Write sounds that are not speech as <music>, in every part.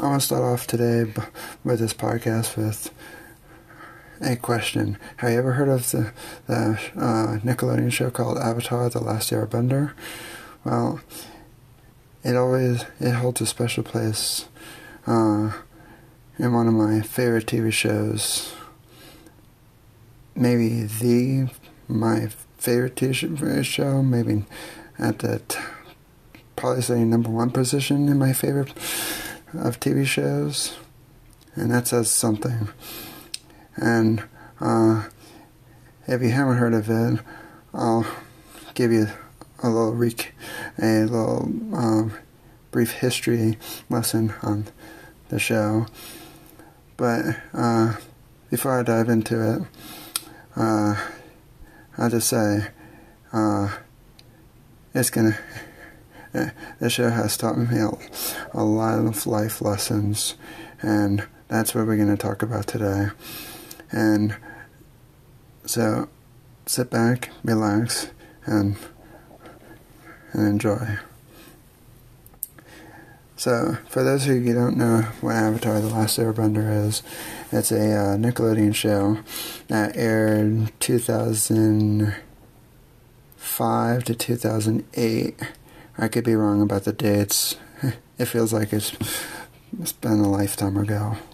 I want to start off today with this podcast with a question. Have you ever heard of the, the uh, Nickelodeon show called Avatar: The Last Airbender? Well, it always it holds a special place uh, in one of my favorite TV shows. Maybe the my favorite TV show. Maybe at the probably say number one position in my favorite of TV shows, and that says something. And uh, if you haven't heard of it, I'll give you a little rec- a little um, brief history lesson on the show. But uh, before I dive into it, uh, I'll just say uh, it's gonna. <laughs> The show has taught me a, a lot of life lessons, and that's what we're going to talk about today. And so, sit back, relax, and and enjoy. So, for those of you who don't know what Avatar: The Last Airbender is, it's a uh, Nickelodeon show that aired 2005 to 2008. I could be wrong about the dates. <laughs> It feels like it's, it's been a lifetime ago. <laughs>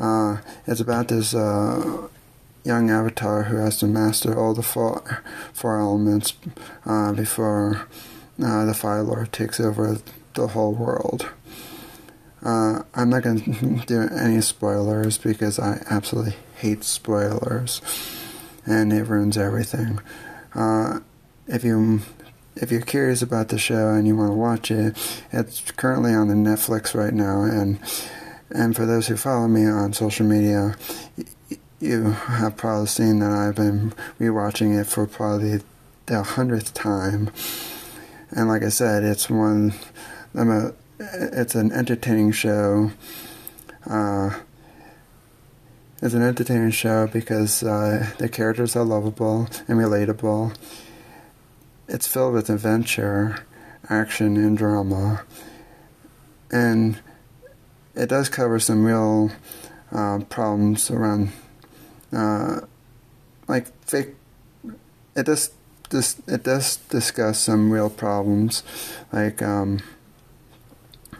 Uh, it's about this uh, young avatar who has to master all the four, four elements uh, before uh, the Fire Lord takes over the whole world. Uh, I'm not going <laughs> to do any spoilers because I absolutely hate spoilers, and it ruins everything. Uh, if you if you're curious about the show and you want to watch it, it's currently on the Netflix right now, and and for those who follow me on social media, you have probably seen that I've been rewatching it for probably the hundredth time. And like I said, it's one. I'm a. It's an entertaining show. Uh, it's an entertaining show because uh, the characters are lovable and relatable. It's filled with adventure, action, and drama. And it does cover some real uh, problems around, uh, like fake. It does this. It does discuss some real problems, like um,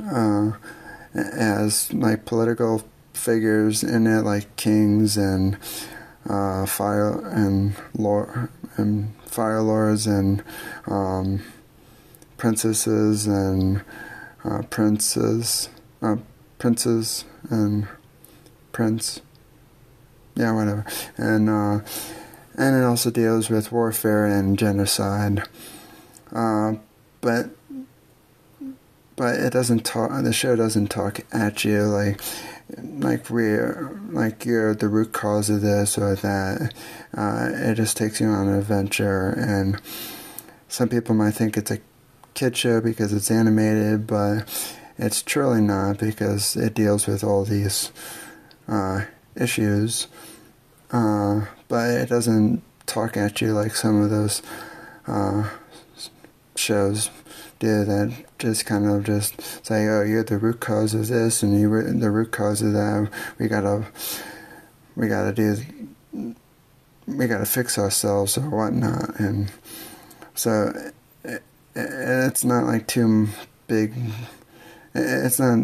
uh, as like political figures in it, like kings and uh, fire and lord and fire lords and um, princesses and uh, princes. Uh, princes and prince. Yeah, whatever. And uh, and it also deals with warfare and genocide. Uh, but but it doesn't talk. The show doesn't talk at you like like we're like you're the root cause of this or that. Uh, it just takes you on an adventure, and some people might think it's a kid show because it's animated, but it's truly not because it deals with all these uh, issues, uh, but it doesn't talk at you like some of those uh, shows do that just kind of just say, oh, you're the root cause of this and you're the root cause of that. We gotta, we gotta do, we gotta fix ourselves or whatnot. And so it, it's not like too big it's not,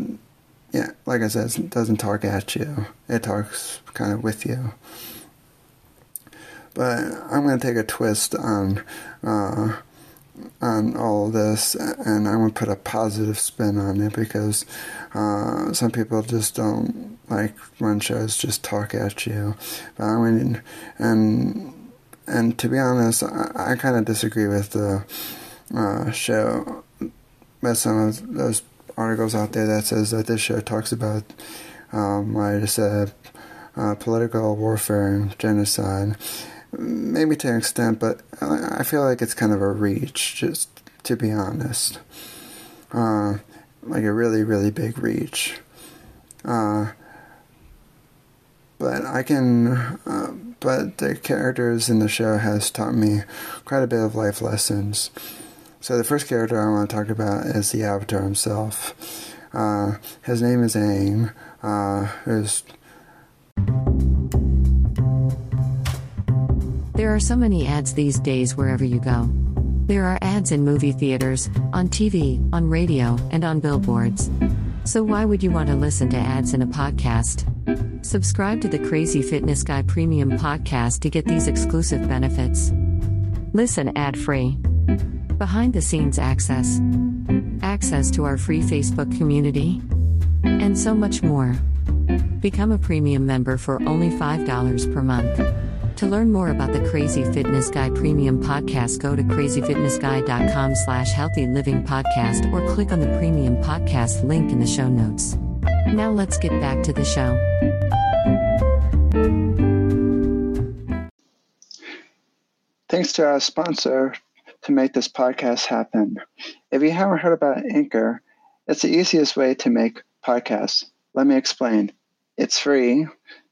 yeah, like I said, it doesn't talk at you. It talks kind of with you. But I'm to take a twist on uh, on all this, and I'm to put a positive spin on it because uh, some people just don't like when shows just talk at you. But I mean, and and to be honest, I, I kind of disagree with the uh, show with some of those articles out there that says that this show talks about, um, like I said, uh, political warfare and genocide. Maybe to an extent, but I feel like it's kind of a reach, just to be honest. Uh, like a really, really big reach. Uh, but I can, uh, but the characters in the show has taught me quite a bit of life lessons. So the first character I want to talk about is the Avatar himself. Uh, his name is Aang. Uh, who's There are so many ads these days wherever you go. There are ads in movie theaters, on TV, on radio, and on billboards. So why would you want to listen to ads in a podcast? Subscribe to the Crazy Fitness Guy Premium podcast to get these exclusive benefits. Listen ad free. Behind the scenes access. Access to our free Facebook community. And so much more. Become a premium member for only $5 per month. To learn more about the Crazy Fitness Guy Premium Podcast, go to crazyfitnessguy.com slash healthy living podcast or click on the premium podcast link in the show notes. Now let's get back to the show. Thanks to our sponsor to make this podcast happen. If you haven't heard about Anchor, it's the easiest way to make podcasts. Let me explain. It's free.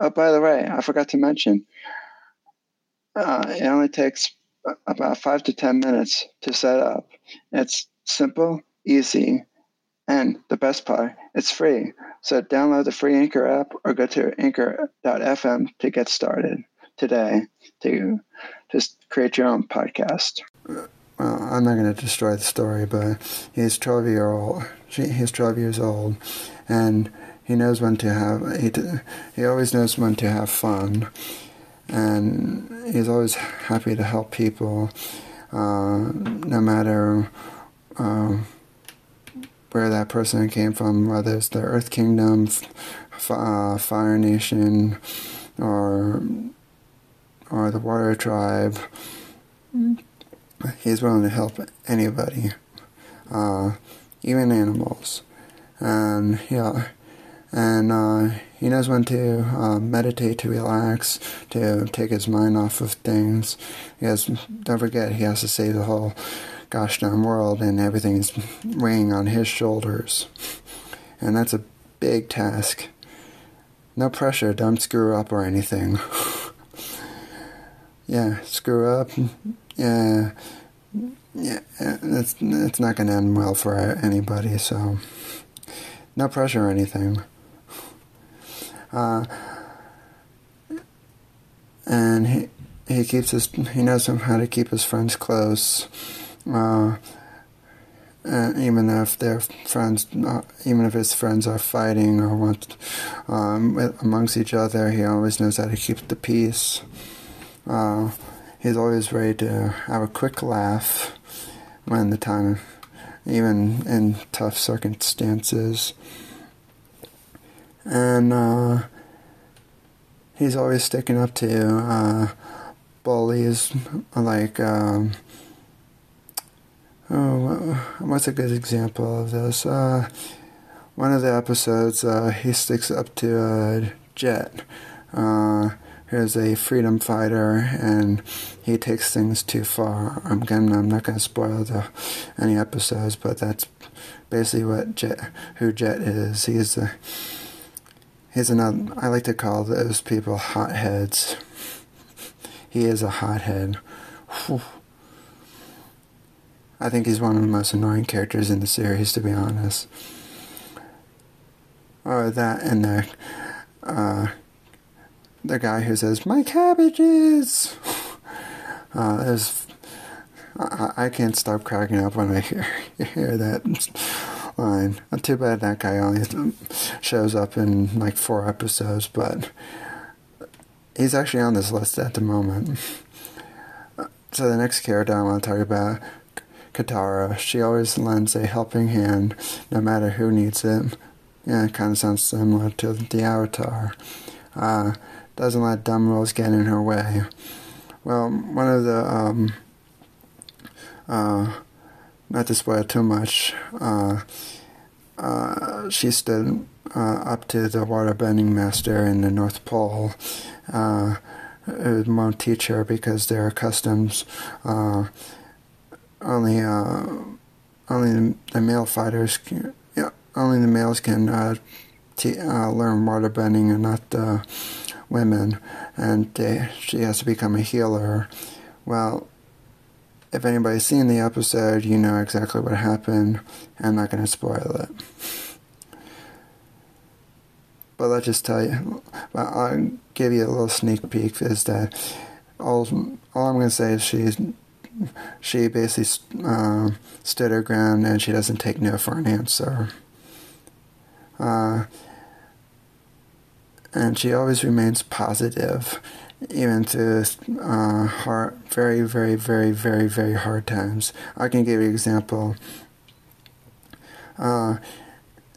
Oh, by the way, I forgot to mention, uh, it only takes about five to 10 minutes to set up. It's simple, easy, and the best part, it's free. So download the free Anchor app or go to anchor.fm to get started today to just create your own podcast. Well, I'm not going to destroy the story, but he's 12 year old. He's 12 years old, and he knows when to have he, he always knows when to have fun. And he's always happy to help people uh, no matter uh, where that person came from whether it's the earth kingdom uh, fire nation or or the water tribe. He's willing to help anybody uh, even animals. And yeah and uh, he knows when to uh, meditate to relax, to take his mind off of things. He has, don't forget, he has to save the whole gosh darn world, and everything is weighing on his shoulders. And that's a big task. No pressure, don't screw up or anything. <laughs> yeah, screw up. Yeah, yeah, it's, it's not going to end well for anybody, so no pressure or anything. Uh, and he he keeps his he knows how to keep his friends close. Uh, even if their friends, uh, even if his friends are fighting or want um, amongst each other, he always knows how to keep the peace. Uh, he's always ready to have a quick laugh when the time, even in tough circumstances and uh, he's always sticking up to uh, bullies like um, oh what's a good example of this? Uh, one of the episodes uh, he sticks up to uh, jet. Uh, who's a freedom fighter and he takes things too far. I'm, gonna, I'm not going to spoil the, any episodes but that's basically what jet who jet is. He's the He's another. I like to call those people hotheads. He is a hothead. Whew. I think he's one of the most annoying characters in the series, to be honest. Or that and the uh, the guy who says "my cabbages." <laughs> Uh, I, I can't stop cracking up when I hear <laughs> hear that line. Too bad that guy only shows up in like four episodes, but he's actually on this list at the moment. So the next character I want to talk about, Katara. She always lends a helping hand, no matter who needs it. Yeah, it kind of sounds similar to the Avatar. Uh, doesn't let dumb rules get in her way. Well, one of the um, uh, not to spoil too much, uh, uh, she stood uh, up to the water bending master in the North Pole. Uh, won't teach her because their customs uh, only uh, only the male fighters can, yeah, only the males can uh, learn waterbending and not the women, and she has to become a healer. Well, if anybody's seen the episode, you know exactly what happened. I'm not going to spoil it. But let's just tell you, I'll give you a little sneak peek is that all, all I'm going to say is she, she basically uh, stood her ground and she doesn't take no for an answer. Uh, and she always remains positive, even to uh, hard, very, very, very, very, very hard times. I can give you an example. Uh,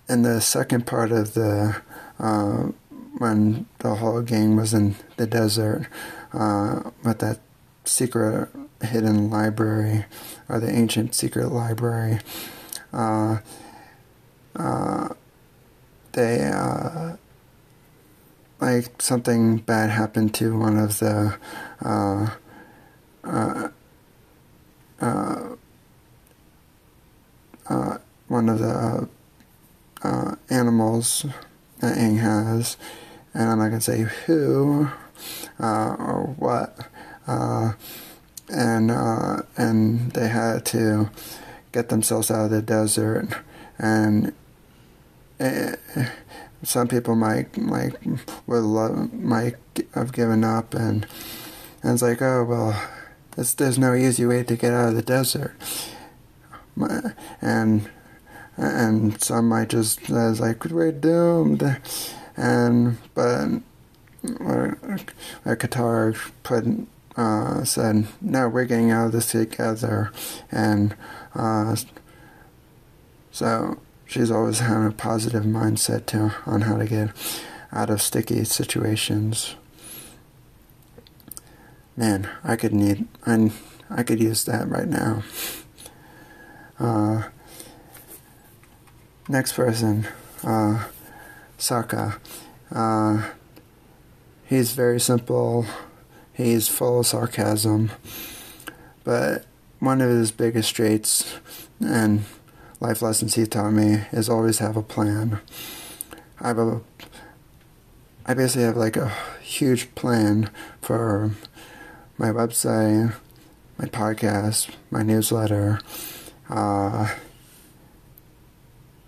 in the second part of the uh, when the whole gang was in the desert uh, with that secret hidden library or the ancient secret library. Uh, uh, they uh, like something bad happened to one of the uh, uh, one of the animals that Aang has, and I'm not gonna say who uh, or what, uh, and uh, and they had to get themselves out of the desert, and eh, some people might like would love, might have given up, and and it's like oh well, there's no easy way to get out of the desert, and and some might just as like we're doomed, and but a Katara put uh, said no, we're getting out of this together, and uh, so she's always having a positive mindset to on how to get out of sticky situations. Man, I could need I I could use that right now. Uh, Next person, uh, Sokka. Uh, he's very simple. He's full of sarcasm. But one of his biggest traits and life lessons he taught me is always have a plan. I have a I basically have like a huge plan for my website, my podcast, my newsletter, uh,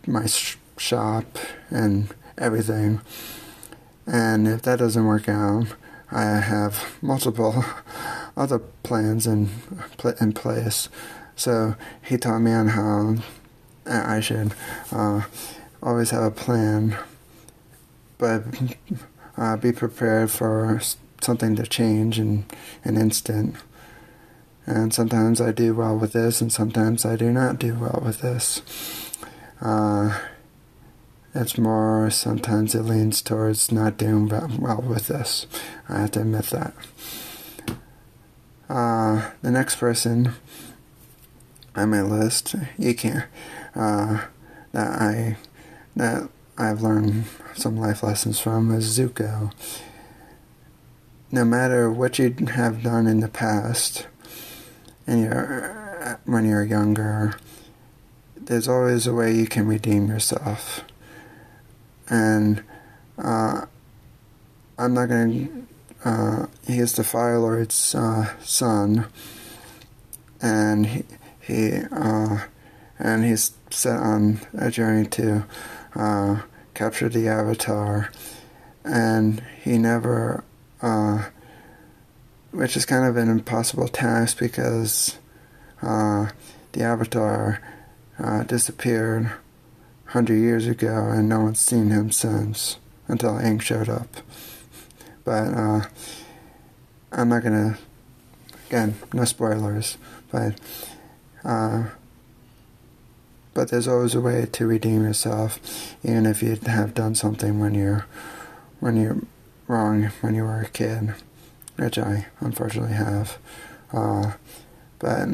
my sh- shop and everything. And if that doesn't work out, I have multiple <laughs> other plans in in place. So he taught me on how I should uh, always have a plan, but uh, be prepared for something to change in an instant. And sometimes I do well with this, and sometimes I do not do well with this. Uh, it's more, sometimes it leans towards not doing well with this. I have to admit that. Uh, the next person on my list, you can, uh, that I, that I've learned some life lessons from is Zuko. No matter what you have done in the past, and you're, when you're younger, there's always a way you can redeem yourself. And uh, I'm not going to. Uh, he is the Fire Lord's uh, son, and he, he uh, and he's set on a journey to uh, capture the Avatar, and he never, uh, which is kind of an impossible task because uh, the Avatar uh, disappeared 100 years ago and no one's seen him since until Aang showed up. But uh, I'm not gonna, again, no spoilers, but uh, but there's always a way to redeem yourself, even if you have done something when you're when you're wrong when you were a kid, which I unfortunately have. Uh, but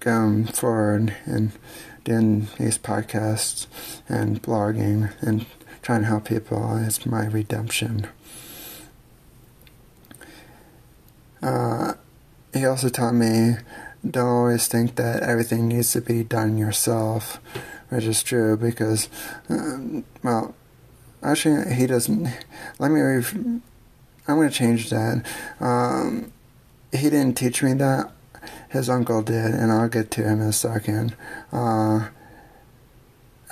going forward and doing these podcasts and blogging and trying to help people is my redemption. Uh, he also taught me don't always think that everything needs to be done yourself, which is true because, um, well, actually, he doesn't. Let me. Re- I'm going to change that. Um, he didn't teach me that. His uncle did, and I'll get to him in a second. Uh,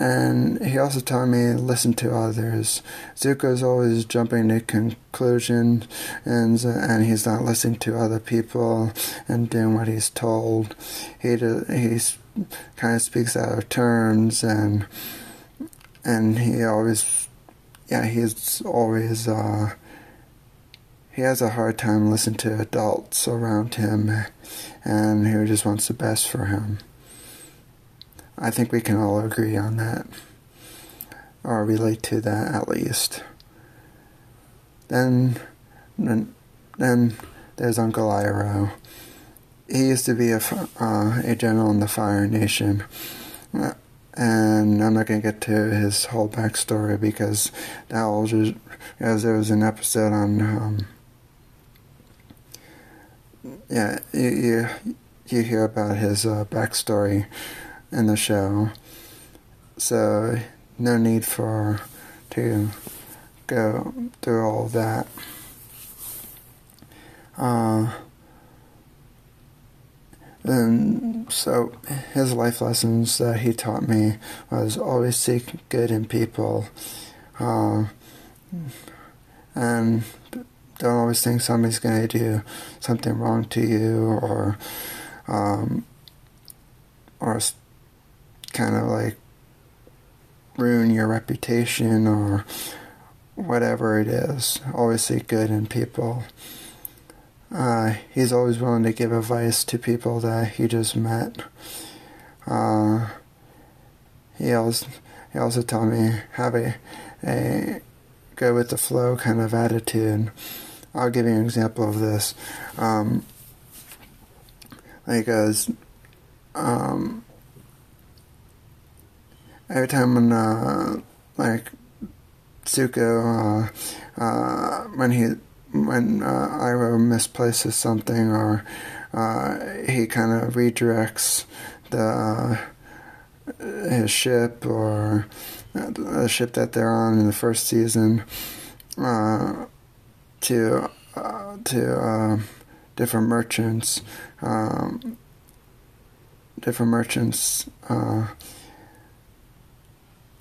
and he also taught me listen to others. Zuko's always jumping to conclusions, and and he's not listening to other people and doing what he's told. He he's kind of speaks out of terms, and and he always, yeah, he's always. Uh, he has a hard time listening to adults around him, and he just wants the best for him. I think we can all agree on that, or relate to that at least. Then, then, there's Uncle Iroh. He used to be a, uh, a general in the Fire Nation. Uh, and I'm not going to get to his whole backstory because that will just, as there was an episode on, um, yeah, you, you, you hear about his uh, backstory in the show. So no need for to go through all that. Uh, and so his life lessons that he taught me was always seek good in people, uh, and don't always think somebody's going to do something wrong to you or um, or kind of like ruin your reputation or whatever it is. Always see good in people. Uh, he's always willing to give advice to people that he just met. Uh, he also he also taught me have a a go with the flow kind of attitude. I'll give you an example of this. Um, um, every time when uh, like Zuko uh, uh, when he when uh, Iroh misplaces something or uh, he kind of redirects the uh, his ship or the ship that they're on in the first season uh, to to different merchants um, different merchants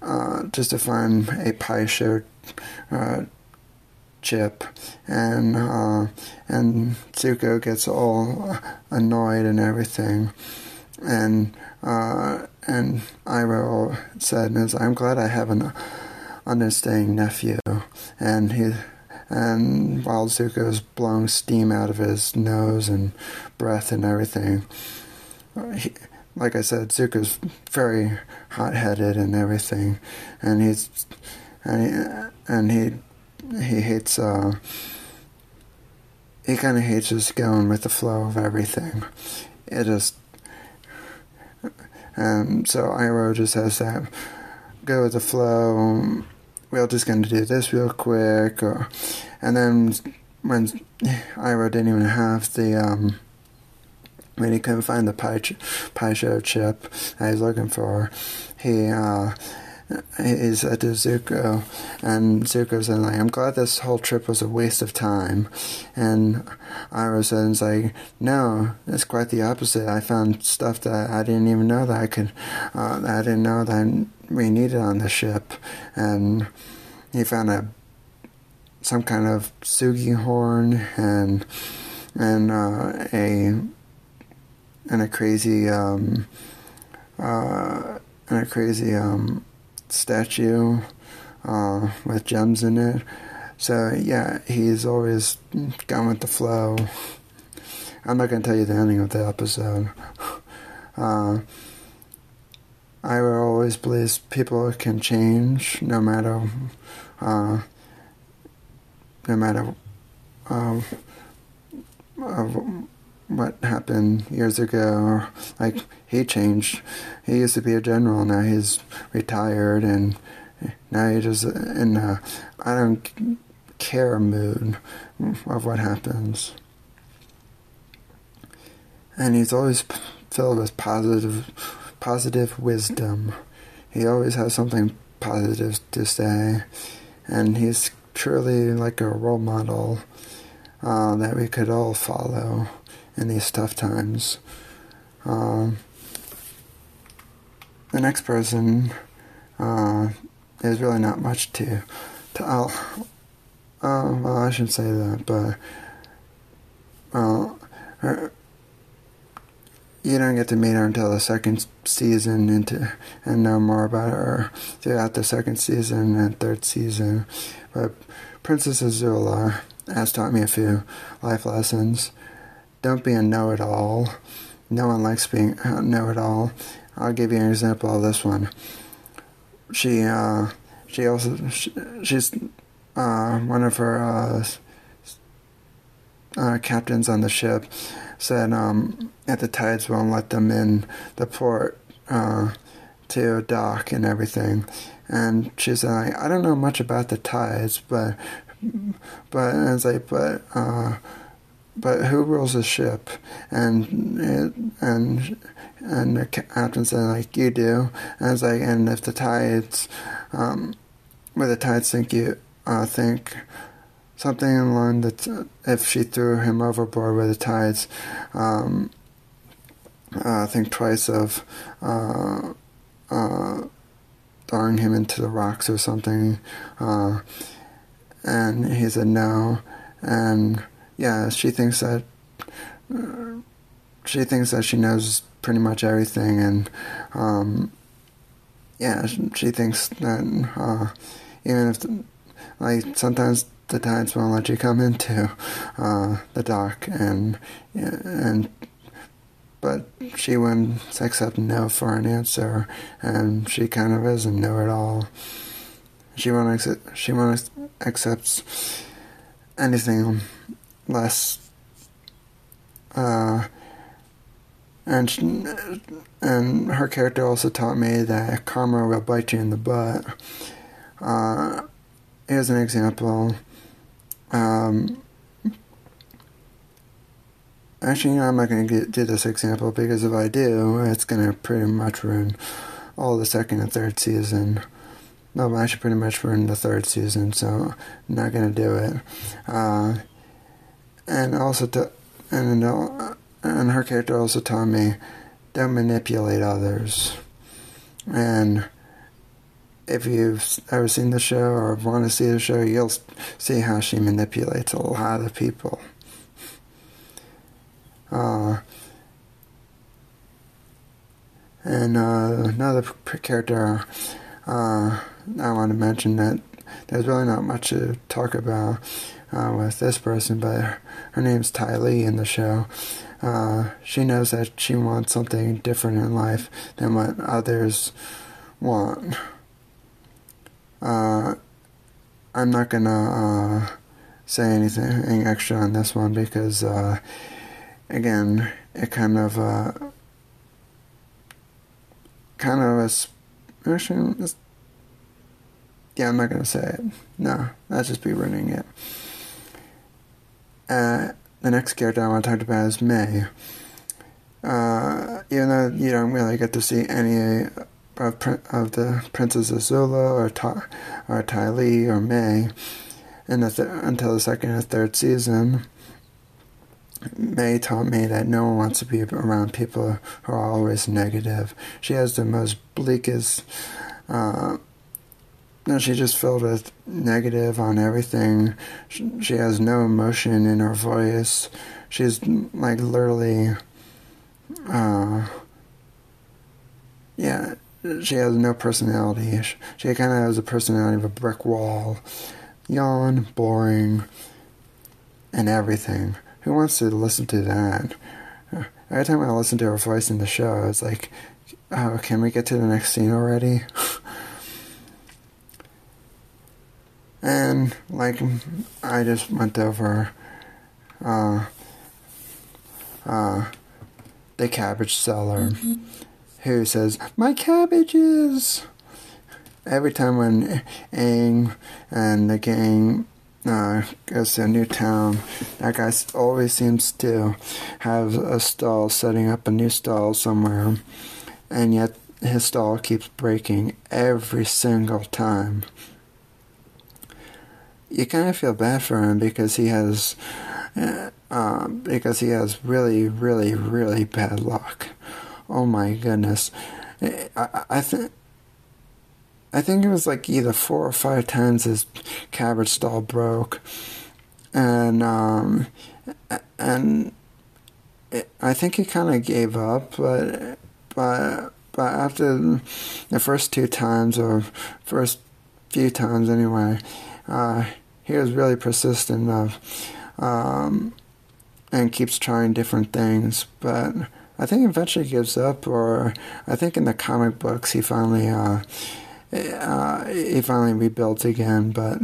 uh, just to find a Pai Sho uh, chip, and uh, and Zuko gets all annoyed and everything, and uh, and Iroh said, "I'm glad I have an understanding nephew," and he. And while Zuko's blowing steam out of his nose and breath and everything, he, like I said, Zuko's very hot-headed and everything, and he's and he, and he he hates uh he kind of hates just going with the flow of everything. It just and so Iroh just has that go with the flow. We're just going to do this real quick, or and then when Iroh didn't even have the um when he couldn't find the Pai, Pai Sho chip that he's looking for, he uh, he said to Zuko, and Zuko said, like, I'm glad this whole trip was a waste of time. And Iroh says, like, no, it's quite the opposite. I found stuff that I didn't even know that I could, uh, I didn't know that we needed on the ship. And he found a some kind of tsungi horn and and uh, a and a crazy um, uh, and a crazy um, statue uh, with gems in it. So yeah, he's always gone with the flow. I'm not gonna tell you the ending of the episode. Uh, I always believe people can change no matter, uh, no matter, uh, what happened years ago. Like he changed. He used to be a general. Now he's retired, and now he's just in a I don't care mood of what happens. And he's always filled with positive, positive wisdom. He always has something positive to say, and he's truly like a role model uh, that we could all follow in these tough times. Um, the next person uh, is really not much to. to uh, well, I shouldn't say that, but well, her, you don't get to meet her until the second season into and know more about her throughout the second season and third season. But Princess Azula has taught me a few life lessons. Don't be a know-it-all. No one likes being a know-it-all. I'll give you an example of this one. She, uh, she also, she, she's, uh, one of her, uh, uh, captains on the ship said, um, at the tides won't let them in the port, uh, to dock and everything. And she's like, I don't know much about the tides, but, but, and it's like, but, uh, but who rules the ship? And it, and and the captain said like you do. And I was like, and if the tides, um, where the tides sink, you uh, think something in line that if she threw him overboard with the tides, um, uh, think twice of uh, uh, throwing him into the rocks or something. Uh, and he said no, and yeah, she thinks that uh, she thinks that she knows pretty much everything, and um, yeah, she thinks that uh, even if the, like sometimes the tides won't let you come into uh, the dock, and and but she wouldn't accept no for an answer, and she kind of is a know-it-all. She won't accept. She won't accept anything less uh, and and her character also taught me that karma will bite you in the butt. Uh, here's an example. Um, actually, you know, I'm not going to do this example because if I do, it's going to pretty much ruin all the second and third season. No, I should pretty much ruin the third season, so I'm not going to do it. Uh, and also to, and and her character also taught me don't manipulate others. And if you've ever seen the show or want to see the show, you'll see how she manipulates a lot of people. Uh, and uh, another character uh, I want to mention that there's really not much to talk about uh, with this person, but her name's Ty Lee in the show. Uh, she knows that she wants something different in life than what others want. Uh, I'm not gonna uh, say anything extra on this one because, uh, again, it kind of, uh, kind of a, actually, yeah, I'm not gonna say it. No, that's just be ruining it. Uh, the next character I want to talk about is Mai. Uh, even though you don't really get to see any of, of the Princess Azula or Ta- or Ty Lee or Mai th- until the second or third season, Mai taught me that no one wants to be around people who are always negative. She has the most bleakest uh, no, she just filled with negative on everything. She has no emotion in her voice. She's like literally, uh, yeah, she has no personality. She kind of has a personality of a brick wall. Yawn, boring, and everything. Who wants to listen to that? Every time I listen to her voice in the show, it's like, oh, can we get to the next scene already? <laughs> And like I just went over uh, uh, the cabbage seller, who says, "My cabbages." Every time when Aang and the gang uh, goes to a new town, that guy always seems to have a stall, setting up a new stall somewhere, and yet his stall keeps breaking every single time. You kind of feel bad for him because he has, uh, uh, because he has really, really, really bad luck. Oh my goodness, I, I think I think it was like either four or five times his cabbage stall broke, and um, and it, I think he kind of gave up, but but but after the first two times or first few times anyway, uh, he was really persistent of um, and keeps trying different things, but. I think eventually gives up, or I think in the comic books he finally uh, uh, he finally rebuilt again, but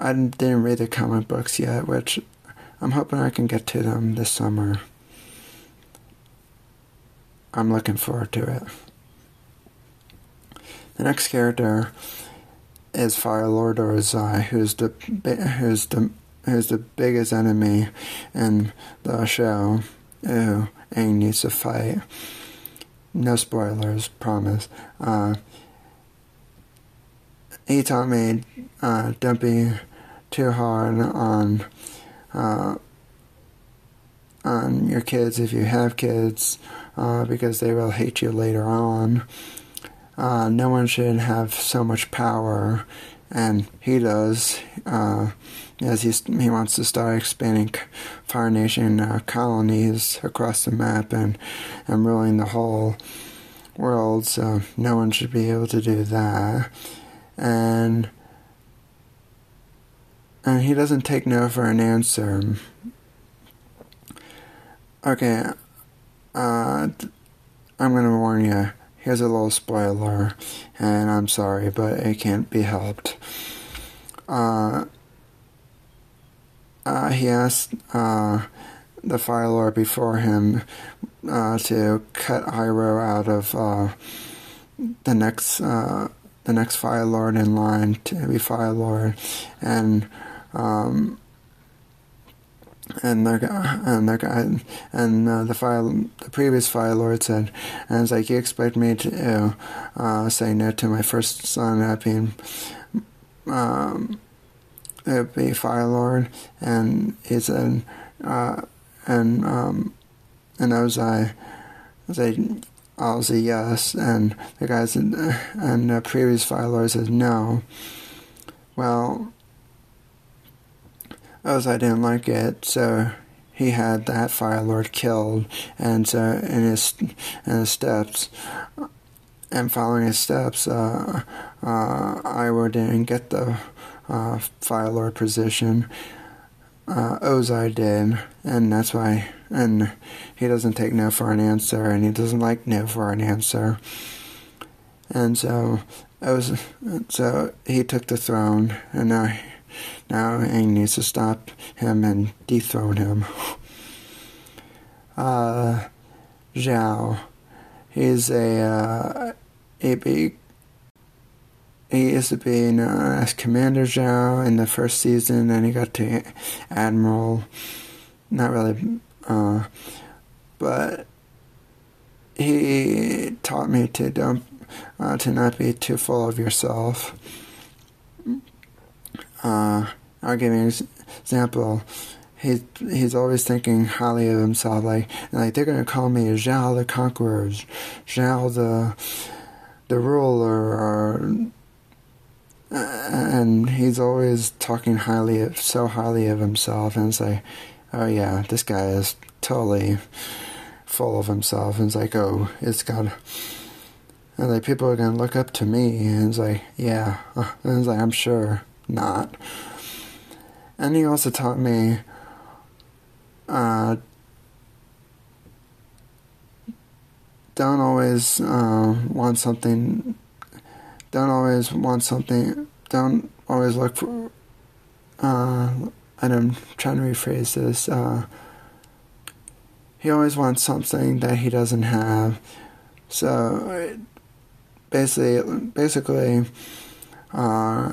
I didn't read the comic books yet, which I'm hoping I can get to them this summer. I'm looking forward to it. The next character is Fire Lord Ozai, who's the who's the who's the biggest enemy in the show. Who Aang needs to fight. No spoilers, promise. Uh, me uh, don't be too hard on uh, on your kids if you have kids uh, because they will hate you later on. Uh, no one should have so much power, and he does. Uh, as he he wants to start expanding Fire Nation uh, colonies across the map and and ruling the whole world. So no one should be able to do that and and he doesn't take no for an answer. Okay, uh, I'm gonna warn you. Here's a little spoiler, and I'm sorry, but it can't be helped. Uh, uh, he asked uh, the Fire Lord before him uh, to cut Iroh out of uh, the next uh, the next Fire Lord in line to be Fire Lord, and um, and and guy, and uh, the fire, the previous Fire Lord said, and it's like you expect me to uh, say no to my first son that being um, be Fire Lord, and he said, uh, and um, and Ozai said I'll say yes, and the guy said, and the previous fire lord says no. Well, I didn't like it, so he had that fire lord killed, and so in his in his steps, and following his steps, uh, uh, Iroh didn't get the uh, fire lord position. Uh, Ozai did, and that's why and he doesn't take no for an answer, and he doesn't like no for an answer. And so, was, so he took the throne, and now, now Aang needs to stop him and dethrone him. Uh, Zhao, he's a, uh, a big, he used to be as Commander Zhao in the first season, and he got to Admiral. Not really uh, but he taught me to don't uh, to not be too full of yourself. Uh, I'll give you an example. He's he's always thinking highly of himself. Like like they're gonna call me Zhao the Conqueror, Zhao the the ruler, or and he's always talking highly of so highly of himself. And it's like oh yeah, this guy is totally full of himself. And it's like, oh, it's got. And like people are gonna look up to me, and it's like, yeah, <laughs> and it's like I'm sure not. And he also taught me, uh, don't always uh, want something. Don't always want something. Don't always look for. Uh, and I'm trying to rephrase this. Uh, he always wants something that he doesn't have. So basically, basically, uh,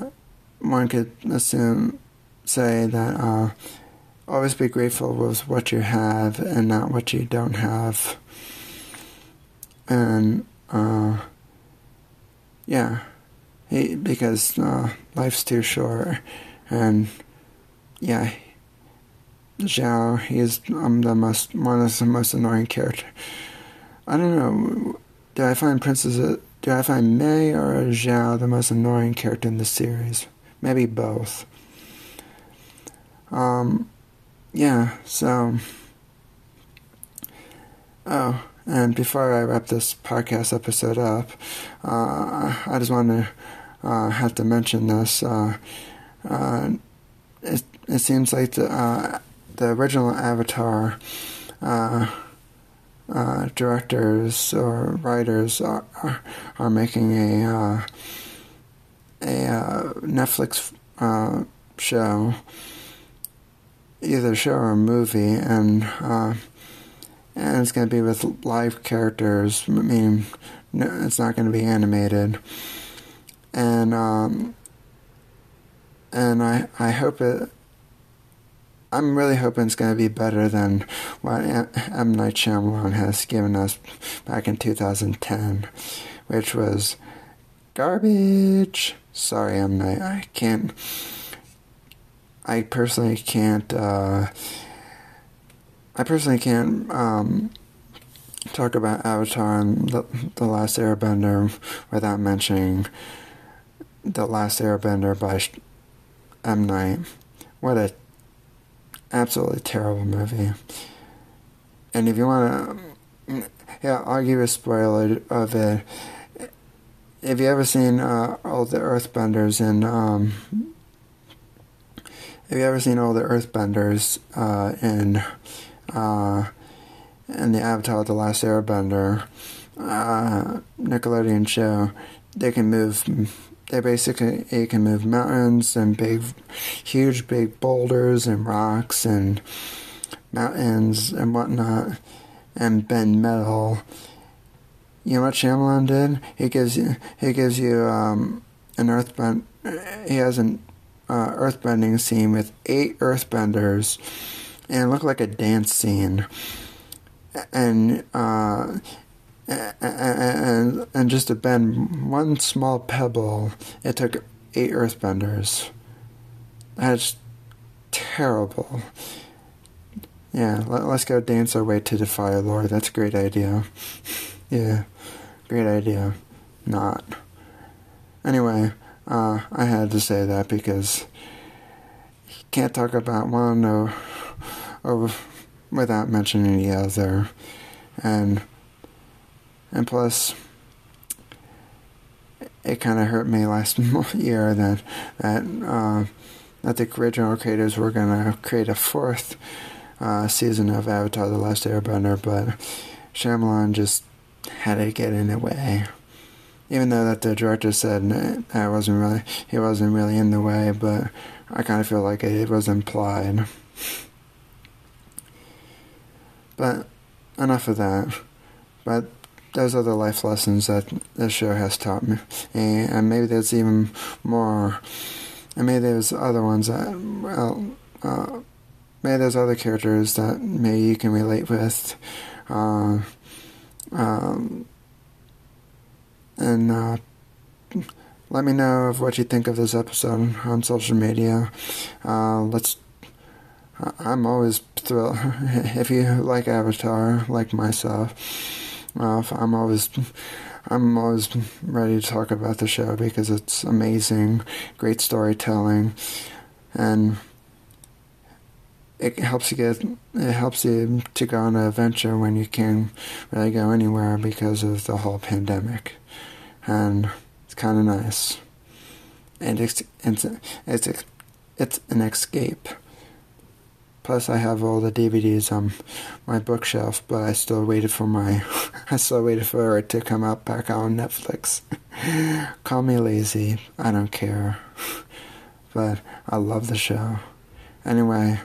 one could assume, say that uh, always be grateful with what you have and not what you don't have. And uh, yeah, he, because uh, life's too short, and yeah, Zhao, he's um, the most one of the most annoying character. I don't know. Do I find Princess? Do I find Mai or Zhao the most annoying character in the series? Maybe both. Um, yeah. So. Oh, and before I wrap this podcast episode up, uh, I just want to uh, have to mention this. Uh, uh it it seems like the uh, the original Avatar uh, directors or writers are are, making a a uh, Netflix uh, show, either show or movie, and uh, and it's going to be with live characters. I mean, it's not going to be animated, and um, and I I hope it I'm really hoping it's going to be better than what M. Night Shyamalan has given us back in 2010, which was garbage. Sorry, M. Night. I can't. I personally can't. Uh, I personally can't um, talk about Avatar and the, the Last Airbender without mentioning the Last Airbender by M. Night. What a absolutely terrible movie. And if you want to, yeah, I'll give a spoiler of it. Have you ever seen uh, all the Earthbenders in? Um, have you ever seen all the Earthbenders uh, in uh, in the Avatar: The Last Airbender uh, Nickelodeon show? They can move they basically it can move mountains and big, huge big boulders and rocks and mountains and whatnot, and bend metal. You know what Shyamalan did? He gives you he gives you um, an earthbend. He has an uh, earthbending scene with eight earthbenders, and it looked like a dance scene. And uh, and, and just to bend one small pebble, it took eight earthbenders. That's terrible. Yeah, let, us go dance our way to the Fire Lord. That's a great idea. <laughs> yeah, great idea. Not. Anyway, uh, I had to say that because you can't talk about one or without mentioning the other. And and plus, it kind of hurt me last <laughs> year that that uh, that the original creators were gonna create a fourth uh, season of Avatar: The Last Airbender, but Shyamalan just had to get in the way. Even though that the director said that wasn't really he wasn't really in the way, but I kind of feel like it, it was implied. But enough of that. But those are the life lessons that this show has taught me, and maybe there's even more. And maybe there's other ones that, well, uh, maybe there's other characters that maybe you can relate with. Uh, um, and uh, let me know of what you think of this episode on social media. Uh, let's. I'm always thrilled <laughs> if you like Avatar, like myself. Uh, I'm always I'm always ready to talk about the show because it's amazing, great storytelling, and it helps you get it helps you to go on an adventure when you can't really go anywhere because of the whole pandemic, and it's kind of nice, and it's it's it's it's an escape. Plus, I have all the DVDs on my bookshelf, but I still waited for my, <laughs> I still waited for it to come out back on Netflix. <laughs> Call me lazy, I don't care, <laughs> but I love the show. Anyway,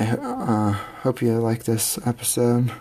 I uh, hope you like this episode.